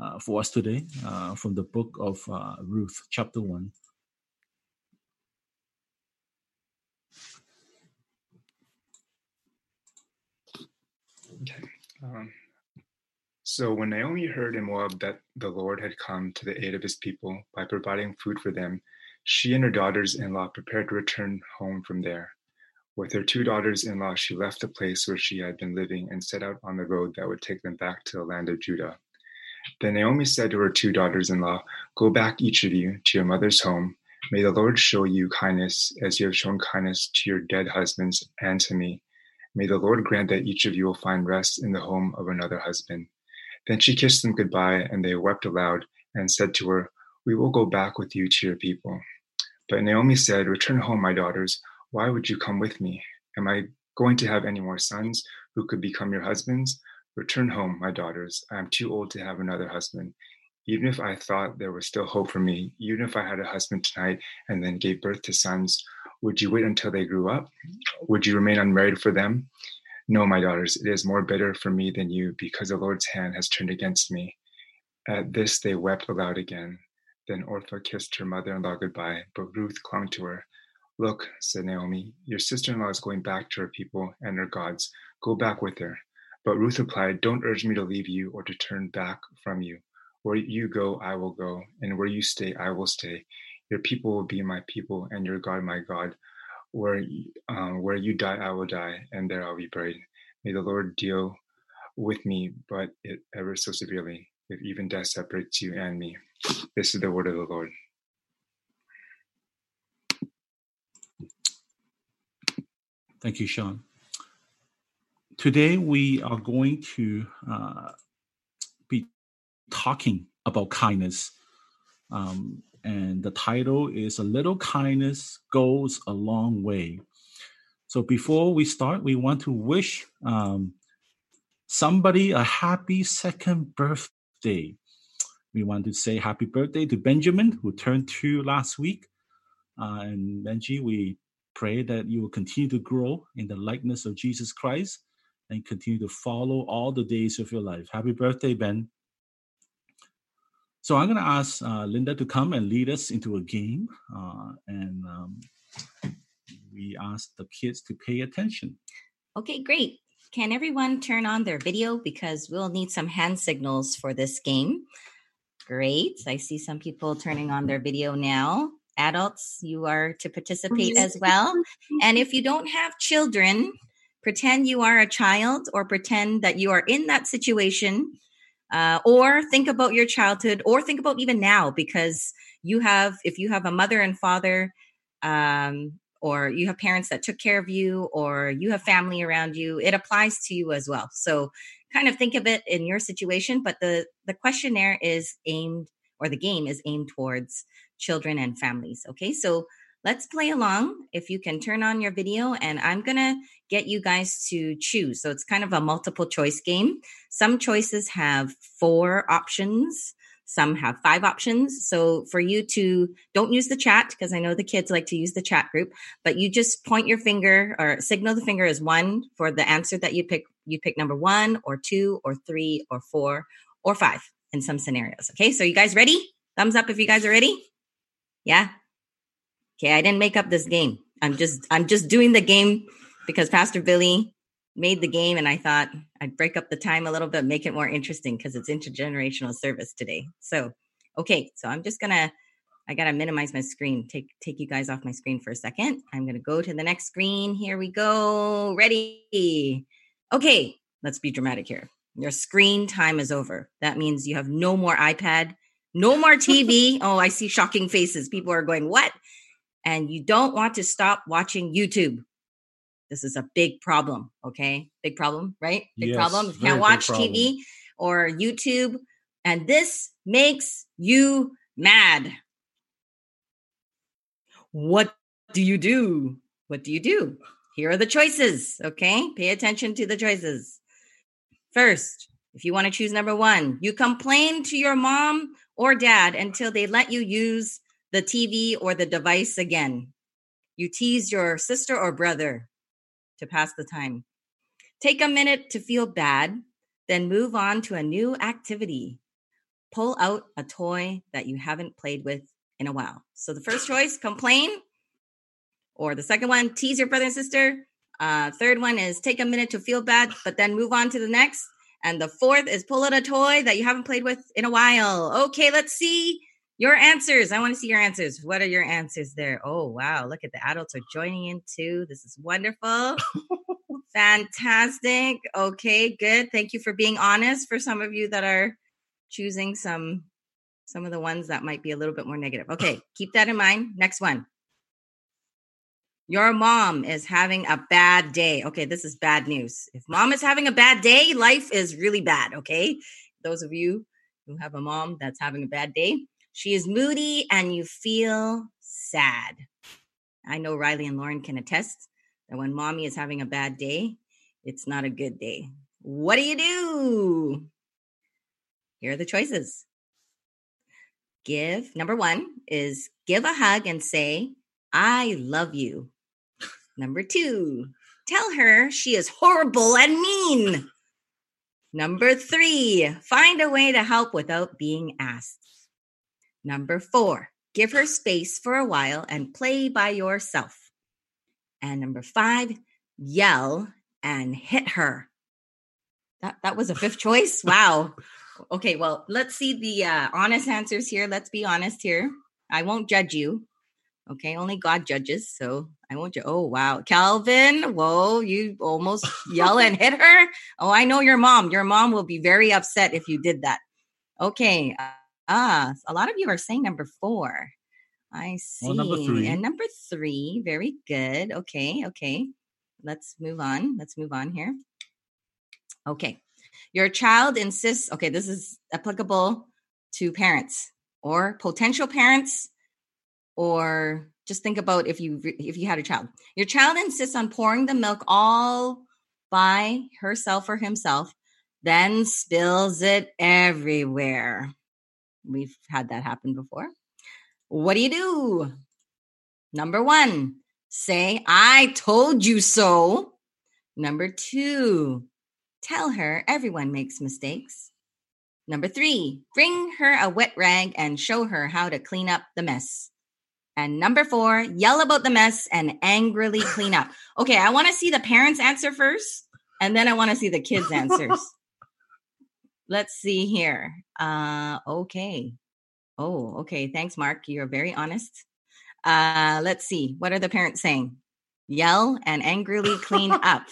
uh, for us today uh, from the book of uh, Ruth, chapter 1. Okay. Um, so when Naomi heard in Moab that the Lord had come to the aid of his people by providing food for them, she and her daughters in law prepared to return home from there. With her two daughters in law, she left the place where she had been living and set out on the road that would take them back to the land of Judah. Then Naomi said to her two daughters in law, Go back, each of you, to your mother's home. May the Lord show you kindness as you have shown kindness to your dead husbands and to me. May the Lord grant that each of you will find rest in the home of another husband. Then she kissed them goodbye, and they wept aloud and said to her, We will go back with you to your people. But Naomi said, Return home, my daughters. Why would you come with me? Am I going to have any more sons who could become your husbands? Return home, my daughters. I am too old to have another husband. Even if I thought there was still hope for me, even if I had a husband tonight and then gave birth to sons, would you wait until they grew up? Would you remain unmarried for them? No, my daughters, it is more bitter for me than you, because the Lord's hand has turned against me. At this they wept aloud again. Then Orpah kissed her mother in law goodbye, but Ruth clung to her. Look, said Naomi, your sister in law is going back to her people and her gods. Go back with her. But Ruth replied, Don't urge me to leave you or to turn back from you. Where you go, I will go, and where you stay, I will stay. Your people will be my people, and your God, my God. Where, um, where you die, I will die, and there I'll be buried. May the Lord deal with me, but it ever so severely, if even death separates you and me. This is the word of the Lord. Thank you, Sean. Today we are going to uh, be talking about kindness. Um, and the title is A Little Kindness Goes a Long Way. So before we start, we want to wish um, somebody a happy second birthday. We want to say happy birthday to Benjamin, who turned two last week. Uh, and Benji, we pray that you will continue to grow in the likeness of Jesus Christ and continue to follow all the days of your life. Happy birthday, Ben. So I'm going to ask uh, Linda to come and lead us into a game. Uh, and um, we ask the kids to pay attention. Okay, great. Can everyone turn on their video because we'll need some hand signals for this game? Great. I see some people turning on their video now. Adults, you are to participate as well. And if you don't have children, pretend you are a child or pretend that you are in that situation uh, or think about your childhood or think about even now because you have if you have a mother and father um, or you have parents that took care of you or you have family around you it applies to you as well. So kind of think of it in your situation but the the questionnaire is aimed or the game is aimed towards children and families okay? So let's play along. If you can turn on your video, and I'm going to get you guys to choose. So it's kind of a multiple choice game. Some choices have four options. Some have five options. So for you to don't use the chat because I know the kids like to use the chat group, but you just point your finger or signal the finger as one for the answer that you pick. You pick number one or two or three or four or five in some scenarios. Okay. So you guys ready? Thumbs up if you guys are ready. Yeah. Okay, I didn't make up this game. I'm just I'm just doing the game because Pastor Billy made the game and I thought I'd break up the time a little bit, make it more interesting because it's intergenerational service today. So, okay, so I'm just gonna I gotta minimize my screen. Take take you guys off my screen for a second. I'm gonna go to the next screen. Here we go. Ready. Okay, let's be dramatic here. Your screen time is over. That means you have no more iPad, no more TV. oh, I see shocking faces. People are going, What? And you don't want to stop watching YouTube. This is a big problem, okay? Big problem, right? Big yes, problem. You can't watch TV or YouTube, and this makes you mad. What do you do? What do you do? Here are the choices, okay? Pay attention to the choices. First, if you want to choose number one, you complain to your mom or dad until they let you use the TV or the device again. You tease your sister or brother to pass the time. Take a minute to feel bad, then move on to a new activity. pull out a toy that you haven't played with in a while. So the first choice, complain. Or the second one, tease your brother and sister. Uh, third one is take a minute to feel bad, but then move on to the next. And the fourth is pull out a toy that you haven't played with in a while. Okay, let's see your answers. I want to see your answers. What are your answers there? Oh, wow. Look at the adults are joining in too. This is wonderful. Fantastic. Okay, good. Thank you for being honest for some of you that are choosing some some of the ones that might be a little bit more negative. Okay, keep that in mind. Next one. Your mom is having a bad day. Okay, this is bad news. If mom is having a bad day, life is really bad. Okay, those of you who have a mom that's having a bad day, she is moody and you feel sad. I know Riley and Lauren can attest that when mommy is having a bad day, it's not a good day. What do you do? Here are the choices. Give, number one is give a hug and say, I love you. Number two, tell her she is horrible and mean. Number three, find a way to help without being asked. Number four, give her space for a while and play by yourself. And number five, yell and hit her. That, that was a fifth choice. Wow. Okay, well, let's see the uh, honest answers here. Let's be honest here. I won't judge you. Okay, only God judges, so I won't. Ju- oh wow, Calvin! Whoa, you almost yell and hit her. Oh, I know your mom. Your mom will be very upset if you did that. Okay, ah, a lot of you are saying number four. I see. Well, number three. And number three, very good. Okay, okay. Let's move on. Let's move on here. Okay. Your child insists, okay, this is applicable to parents or potential parents or just think about if you if you had a child. Your child insists on pouring the milk all by herself or himself, then spills it everywhere. We've had that happen before. What do you do? Number 1, say I told you so. Number 2, tell her everyone makes mistakes. Number 3, bring her a wet rag and show her how to clean up the mess. And number four, yell about the mess and angrily clean up. Okay, I want to see the parents' answer first, and then I want to see the kids' answers. Let's see here. Uh, okay. Oh, okay. Thanks, Mark. You're very honest. Uh, let's see. What are the parents saying? Yell and angrily clean up.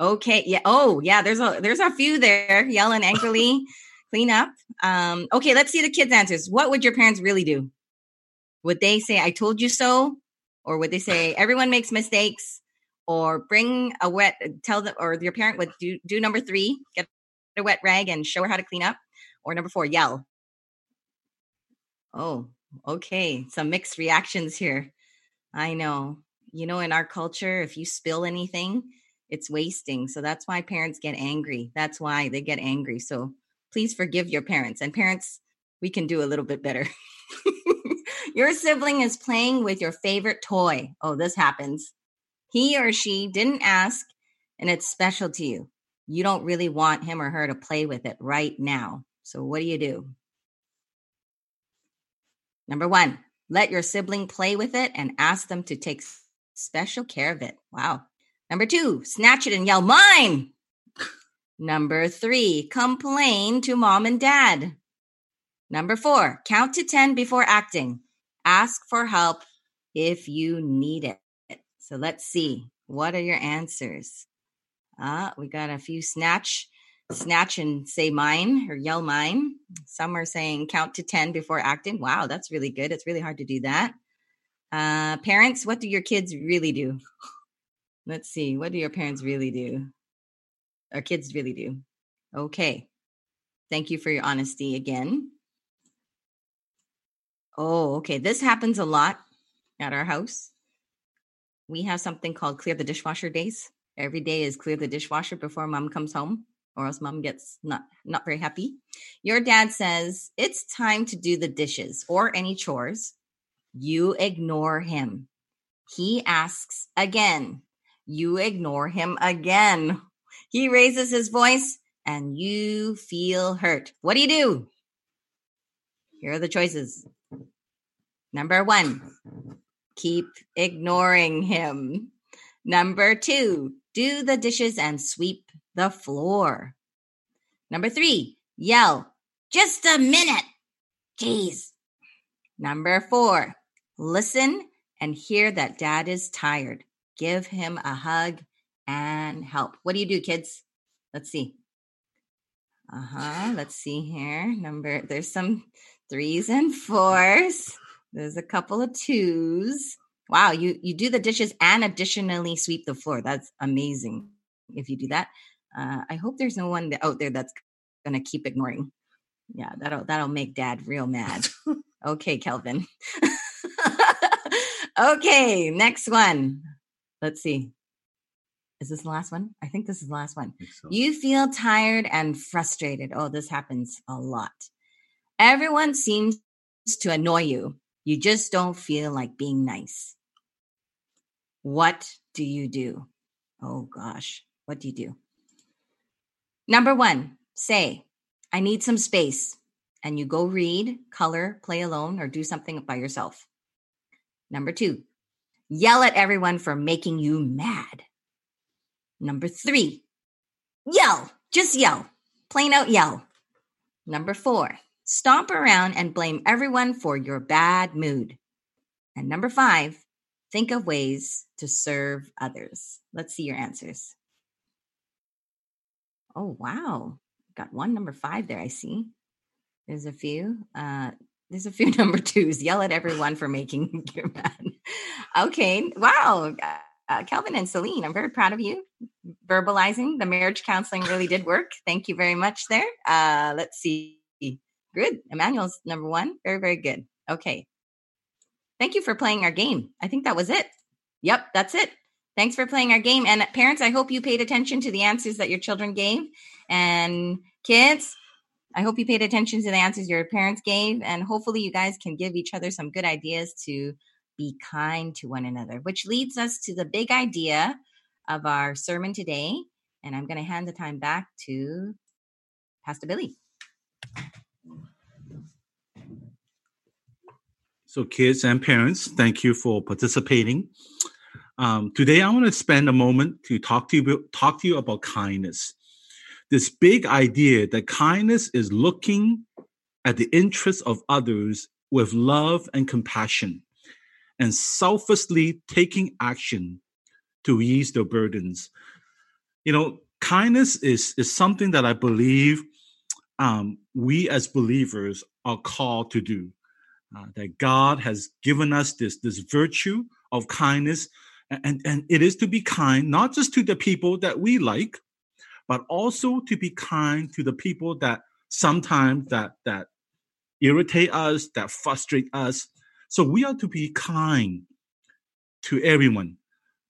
Okay. Yeah. Oh, yeah. There's a there's a few there. Yell and angrily clean up. Um, okay. Let's see the kids' answers. What would your parents really do? would they say i told you so or would they say everyone makes mistakes or bring a wet tell them or your parent would do do number three get a wet rag and show her how to clean up? Or number four yell. Oh okay some mixed reactions here. I know. You know in our culture if you spill anything it's wasting so that's why parents get angry. That's why they get angry so please forgive your parents. And parents we can do a little bit better. Your sibling is playing with your favorite toy. Oh, this happens. He or she didn't ask, and it's special to you. You don't really want him or her to play with it right now. So, what do you do? Number one, let your sibling play with it and ask them to take special care of it. Wow. Number two, snatch it and yell, Mine. Number three, complain to mom and dad. Number four, count to 10 before acting ask for help if you need it. So let's see. What are your answers? Uh, we got a few snatch, snatch and say mine or yell mine. Some are saying count to 10 before acting. Wow, that's really good. It's really hard to do that. Uh, parents, what do your kids really do? Let's see. What do your parents really do? Our kids really do. Okay. Thank you for your honesty again. Oh, okay. This happens a lot at our house. We have something called clear the dishwasher days. Every day is clear the dishwasher before mom comes home or else mom gets not not very happy. Your dad says, "It's time to do the dishes or any chores." You ignore him. He asks again. You ignore him again. He raises his voice and you feel hurt. What do you do? Here are the choices. Number one, keep ignoring him. Number two, do the dishes and sweep the floor. Number three, yell, just a minute. Jeez. Number four, listen and hear that dad is tired. Give him a hug and help. What do you do, kids? Let's see. Uh huh. Let's see here. Number, there's some threes and fours. There's a couple of twos. Wow, you you do the dishes and additionally sweep the floor. That's amazing. If you do that, uh, I hope there's no one out there that's gonna keep ignoring. Yeah, that'll that'll make Dad real mad. okay, Kelvin. okay, next one. Let's see. Is this the last one? I think this is the last one. So. You feel tired and frustrated. Oh, this happens a lot. Everyone seems to annoy you. You just don't feel like being nice. What do you do? Oh gosh, what do you do? Number one, say, I need some space. And you go read, color, play alone, or do something by yourself. Number two, yell at everyone for making you mad. Number three, yell, just yell, plain out yell. Number four, stomp around and blame everyone for your bad mood. And number five, think of ways to serve others. Let's see your answers. Oh, wow. Got one number five there, I see. There's a few. Uh, there's a few number twos. Yell at everyone for making you mad. okay. Wow. Uh, Kelvin and Celine, I'm very proud of you. Verbalizing the marriage counseling really did work. Thank you very much there. Uh, let's see. Good. Emmanuel's number one. Very, very good. Okay. Thank you for playing our game. I think that was it. Yep, that's it. Thanks for playing our game. And uh, parents, I hope you paid attention to the answers that your children gave. And kids, I hope you paid attention to the answers your parents gave. And hopefully, you guys can give each other some good ideas to be kind to one another, which leads us to the big idea of our sermon today. And I'm going to hand the time back to Pastor Billy. So, kids and parents, thank you for participating. Um, today, I want to spend a moment to talk to you talk to you about kindness. This big idea that kindness is looking at the interests of others with love and compassion, and selflessly taking action to ease their burdens. You know, kindness is is something that I believe um, we as believers are called to do. Uh, that God has given us this this virtue of kindness, and and it is to be kind not just to the people that we like, but also to be kind to the people that sometimes that that irritate us, that frustrate us. So we are to be kind to everyone,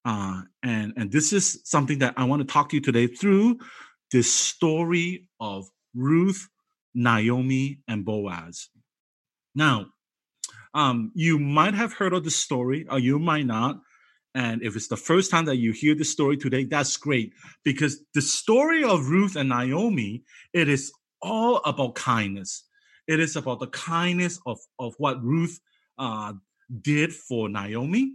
uh, and and this is something that I want to talk to you today through this story of Ruth, Naomi, and Boaz. Now, um, you might have heard of the story, or you might not. And if it's the first time that you hear the story today, that's great because the story of Ruth and Naomi, it is all about kindness. It is about the kindness of, of what Ruth uh, did for Naomi.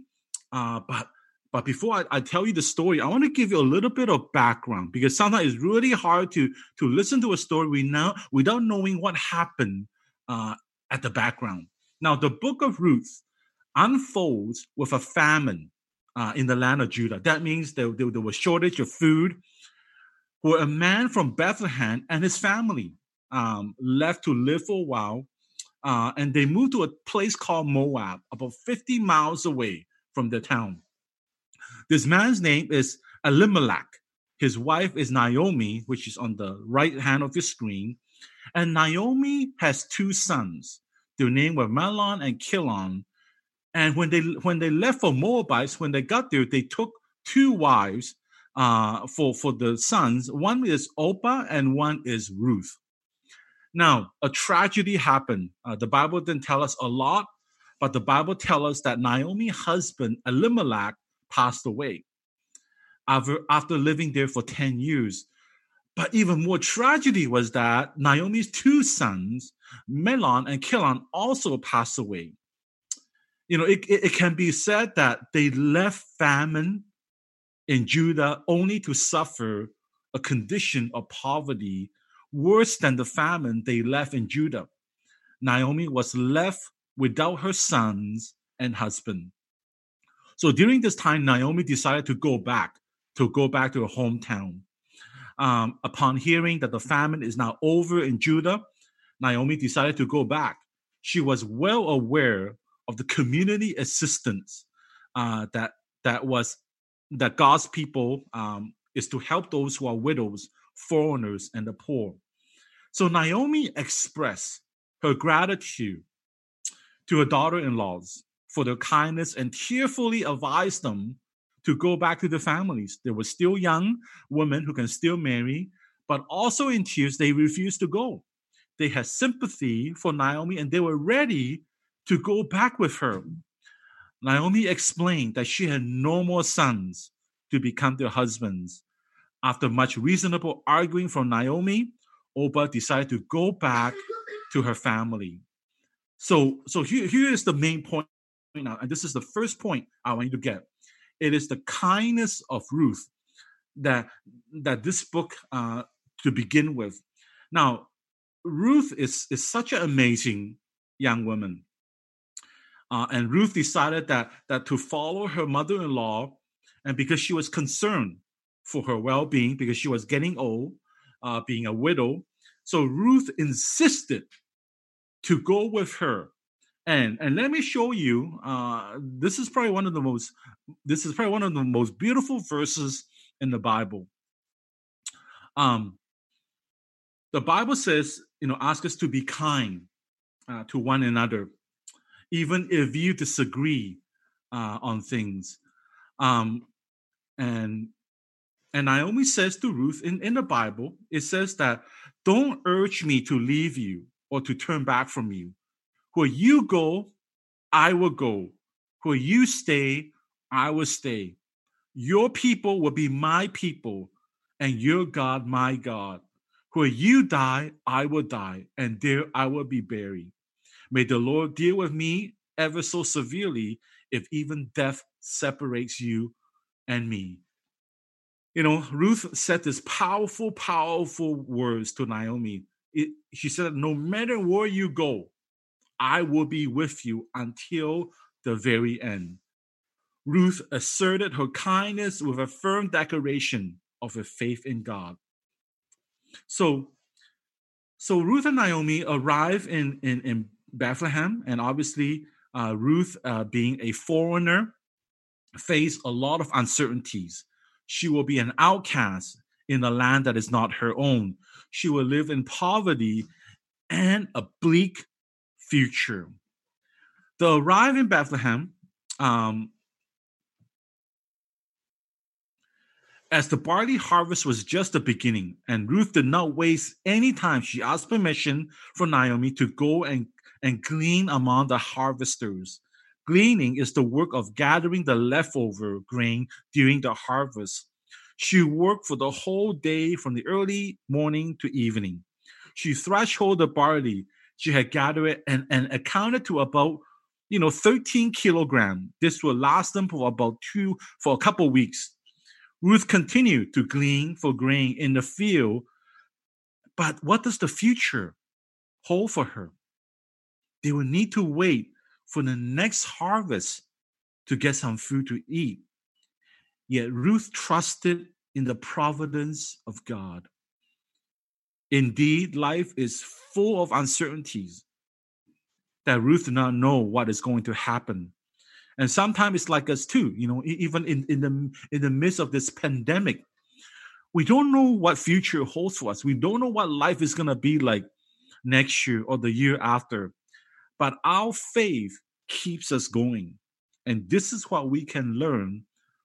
Uh, but but before I, I, tell you the story, I want to give you a little bit of background because sometimes it's really hard to to listen to a story we know without knowing what happened uh, at the background. Now, the book of Ruth unfolds with a famine uh, in the land of Judah. That means there, there, there was shortage of food. Where a man from Bethlehem and his family um, left to live for a while, uh, and they moved to a place called Moab, about 50 miles away from the town. This man's name is Elimelech. His wife is Naomi, which is on the right hand of your screen. And Naomi has two sons. Their name were Mahlon and Kilon. And when they when they left for Moabites, when they got there, they took two wives uh, for for the sons. One is Orpah and one is Ruth. Now, a tragedy happened. Uh, the Bible didn't tell us a lot, but the Bible tells us that Naomi's husband Elimelech passed away after, after living there for 10 years. But even more tragedy was that Naomi's two sons, Mahlon and Chilion, also passed away. You know, it, it, it can be said that they left famine in Judah only to suffer a condition of poverty worse than the famine they left in Judah. Naomi was left without her sons and husband. So during this time, Naomi decided to go back, to go back to her hometown. Um, upon hearing that the famine is now over in Judah, Naomi decided to go back. She was well aware of the community assistance uh, that that was that God's people um, is to help those who are widows, foreigners, and the poor. So Naomi expressed her gratitude to her daughter-in-laws for their kindness and tearfully advised them to go back to the families. There were still young women who can still marry, but also in tears, they refused to go. They had sympathy for Naomi and they were ready to go back with her. Naomi explained that she had no more sons to become their husbands. After much reasonable arguing from Naomi, Orpah decided to go back to her family. So, so here, here is the main point now, and this is the first point I want you to get. It is the kindness of Ruth that that this book uh, to begin with. Now, Ruth is is such an amazing young woman, uh, and Ruth decided that that to follow her mother-in-law, and because she was concerned for her well-being, because she was getting old, uh, being a widow, so Ruth insisted to go with her and and let me show you uh, this is probably one of the most this is probably one of the most beautiful verses in the bible. Um the bible says you know ask us to be kind uh, to one another even if you disagree uh, on things. Um and and naomi says to ruth in, in the bible it says that don't urge me to leave you or to turn back from you where you go, I will go. Where you stay, I will stay. Your people will be my people, and your God my God. Where you die, I will die, and there I will be buried. May the Lord deal with me ever so severely if even death separates you and me. You know, Ruth said this powerful, powerful words to Naomi. It, she said, No matter where you go, I will be with you until the very end. Ruth asserted her kindness with a firm declaration of her faith in God. So, so Ruth and Naomi arrive in, in, in Bethlehem, and obviously, uh, Ruth, uh, being a foreigner, faced a lot of uncertainties. She will be an outcast in a land that is not her own. She will live in poverty and a bleak future. The arrive in Bethlehem, um, as the barley harvest was just the beginning, and Ruth did not waste any time. She asked permission from Naomi to go and, and glean among the harvesters. Gleaning is the work of gathering the leftover grain during the harvest. She worked for the whole day from the early morning to evening. She threshold the barley she had gathered it and, and accounted to about you know 13 kilogram. This will last them for about two for a couple weeks. Ruth continued to glean for grain in the field. But what does the future hold for her? They will need to wait for the next harvest to get some food to eat. Yet ruth trusted in the providence of god Indeed, life is full of uncertainties that Ruth did not know what is going to happen. And sometimes it's like us too, you know, even in, in the in the midst of this pandemic, we don't know what future holds for us. We don't know what life is gonna be like next year or the year after. But our faith keeps us going. And this is what we can learn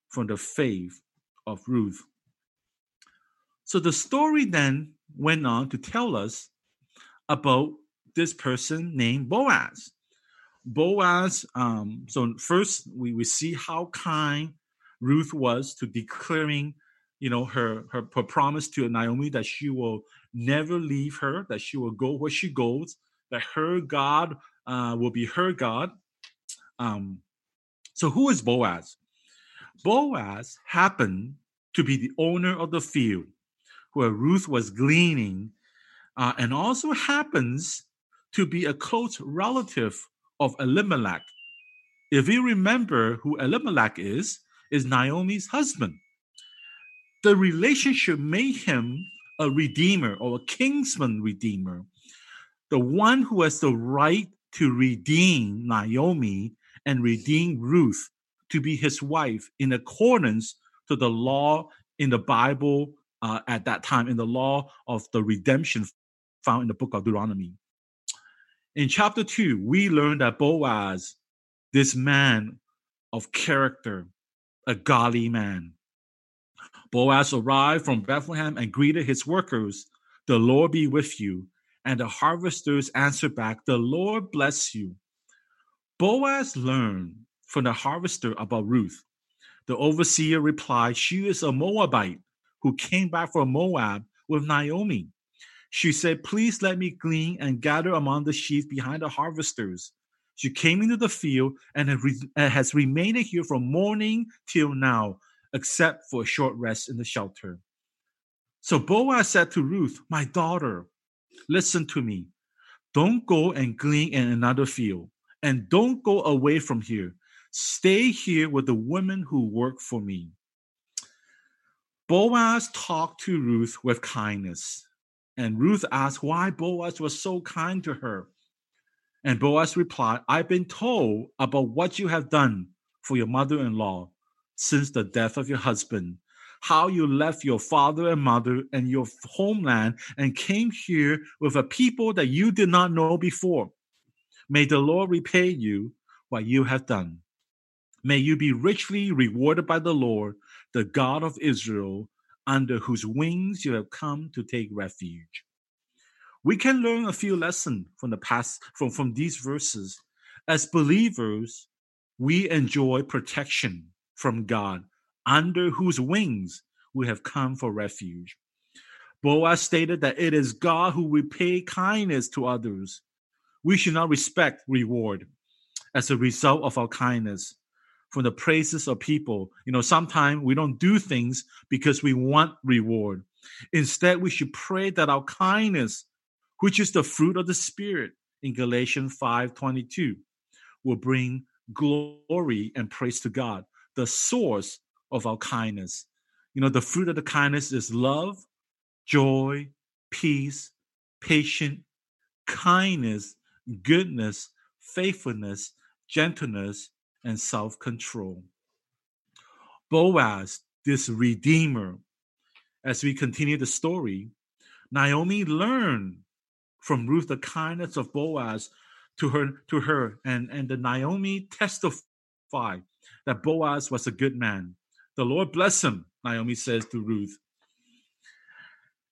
from the faith of Ruth. So the story then went on to tell us about this person named Boaz. Boaz, um, so first we, we see how kind Ruth was to declaring you know, her, her her promise to Naomi that she will never leave her, that she will go where she goes, that her God uh, will be her God. Um, so who is Boaz? Boaz happened to be the owner of the field where Ruth was gleaning, uh, and also happens to be a close relative of Elimelech. If you remember who Elimelech is, is Naomi's husband. The relationship made him a redeemer or a kinsman redeemer, the one who has the right to redeem Naomi and redeem Ruth to be his wife in accordance to the law in the Bible uh, at that time, in the law of the redemption found in the book of Deuteronomy. In chapter 2, we learn that Boaz, this man of character, a godly man, Boaz arrived from Bethlehem and greeted his workers, The Lord be with you. And the harvesters answered back, The Lord bless you. Boaz learned from the harvester about Ruth. The overseer replied, She is a Moabite who came back from Moab with Naomi. She said, Please let me glean and gather among the sheaves behind the harvesters. She came into the field and has remained here from morning till now, except for a short rest in the shelter. So Boaz said to Ruth, My daughter, listen to me. Don't go and glean in another field, and don't go away from here. Stay here with the women who work for me. Boaz talked to Ruth with kindness, and Ruth asked why Boaz was so kind to her. And Boaz replied, I've been told about what you have done for your mother in law since the death of your husband, how you left your father and mother and your homeland and came here with a people that you did not know before. May the Lord repay you what you have done. May you be richly rewarded by the Lord, the God of Israel, under whose wings you have come to take refuge. We can learn a few lessons from the past from, from these verses. As believers, we enjoy protection from God, under whose wings we have come for refuge. Boaz stated that it is God who repay kindness to others. We should not respect reward as a result of our kindness from the praises of people. You know, sometimes we don't do things because we want reward. Instead, we should pray that our kindness, which is the fruit of the Spirit in Galatians 5 22, will bring glory and praise to God the source of our kindness. You know, the fruit of the kindness is love, joy, peace, patience, kindness, goodness, faithfulness, gentleness, and self control. Boaz, this redeemer, as we continue the story, Naomi learned from Ruth the kindness of Boaz to her to her and and the Naomi testified that Boaz was a good man. The Lord bless him, Naomi says to Ruth.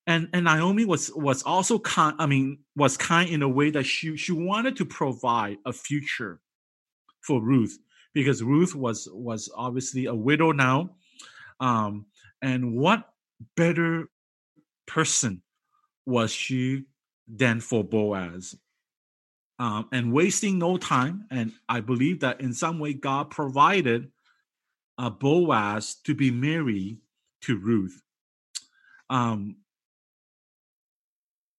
And and Naomi was was also kind, I mean, was kind in a way that she she wanted to provide a future for Ruth because Ruth was was obviously a widow now. Um, and what better person was she than for Boaz? um, and wasting no time. And I believe that in some way God provided a Boaz to be married to Ruth. Um,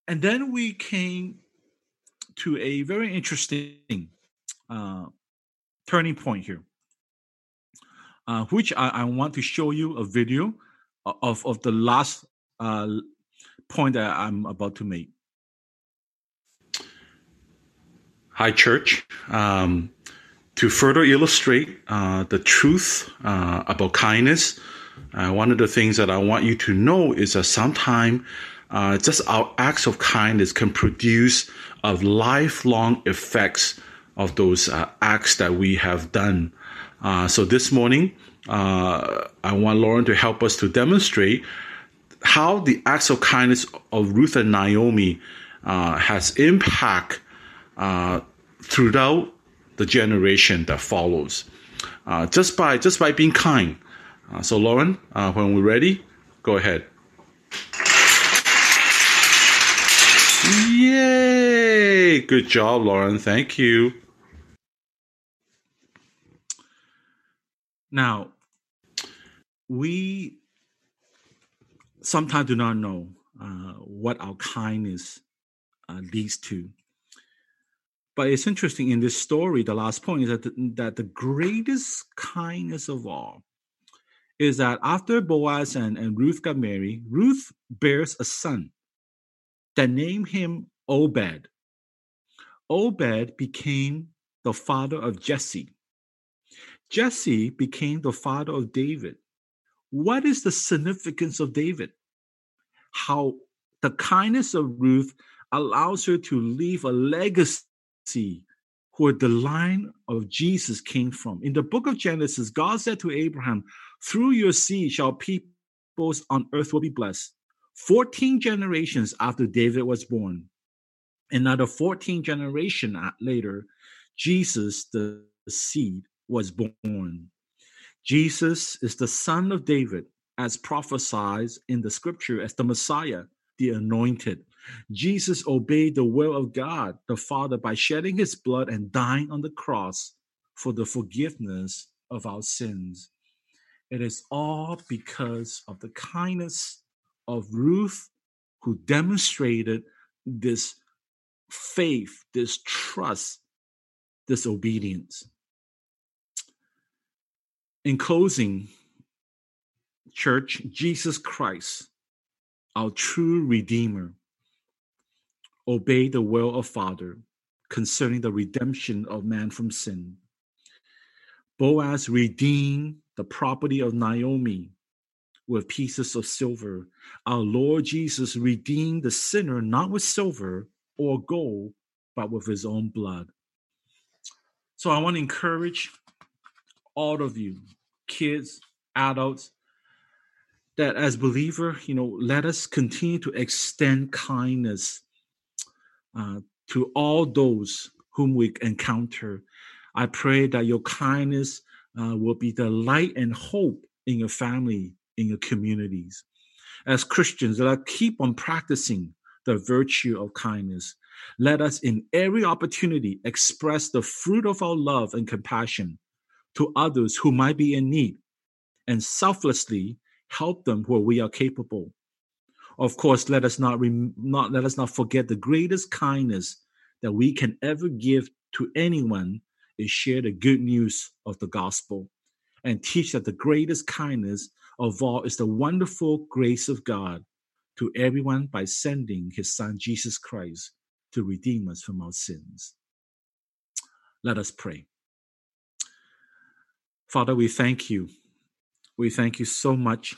and then we came to a very interesting uh, turning point here, uh, which I, I, want to show you a video of, of the last uh, point that I'm about to make. High Church um, to further illustrate uh, the truth uh, about kindness. Uh, one of the things that I want you to know is that sometimes uh, just our acts of kindness can produce lifelong effects of those uh, acts that we have done. Uh, so this morning, I want Lauren to help us to demonstrate how the acts of kindness of Ruth and Naomi has impact uh, throughout the generation that follows, uh, just by just by being kind. Uh, so, Lauren, uh, when we're ready, Go ahead. Yay! Good job, Lauren. Thank you. Now, we sometimes do not know uh, what our kindness uh, leads to. But it's interesting in this story, the last point is that the, that the greatest kindness of all is that after Boaz and, and Ruth got married, Ruth bears a son that named him Obed. Obed became the father of Jesse. Jesse became the father of David. What is the significance of David? How the kindness of Ruth allows her to leave a legacy where the line of Jesus came from. In the book of Genesis, God said to Abraham, Through your seed shall peoples on earth will be blessed. 14 generations after David was born, another 14 generation later, Jesus, the seed, was born. Jesus is the son of David, as prophesied in the scripture as the Messiah, the anointed. Jesus obeyed the will of God, the Father, by shedding his blood and dying on the cross for the forgiveness of our sins. It is all because of the kindness of Ruth, who demonstrated this faith, this trust, this obedience. In closing, church, Jesus Christ, our true Redeemer, obeyed the will of Father concerning the redemption of man from sin. Boaz redeemed the property of Naomi with pieces of silver. Our Lord Jesus redeemed the sinner not with silver or gold, but with his own blood. So I want to encourage all of you, kids, adults, that as believer, you know, let us continue to extend kindness uh, to all those whom we encounter. I pray that your kindness uh, will be the light and hope in your family, in your communities. As Christians, let us keep on practicing the virtue of kindness. Let us, in every opportunity, express the fruit of our love and compassion to others who might be in need and selflessly help them where we are capable. Of course, let us not, rem- not let us not forget the greatest kindness that we can ever give to anyone is share the good news of the gospel and teach that the greatest kindness of all is the wonderful grace of God to everyone by sending his son Jesus Christ to redeem us from our sins. Let us pray. Father, we thank you. We thank you so much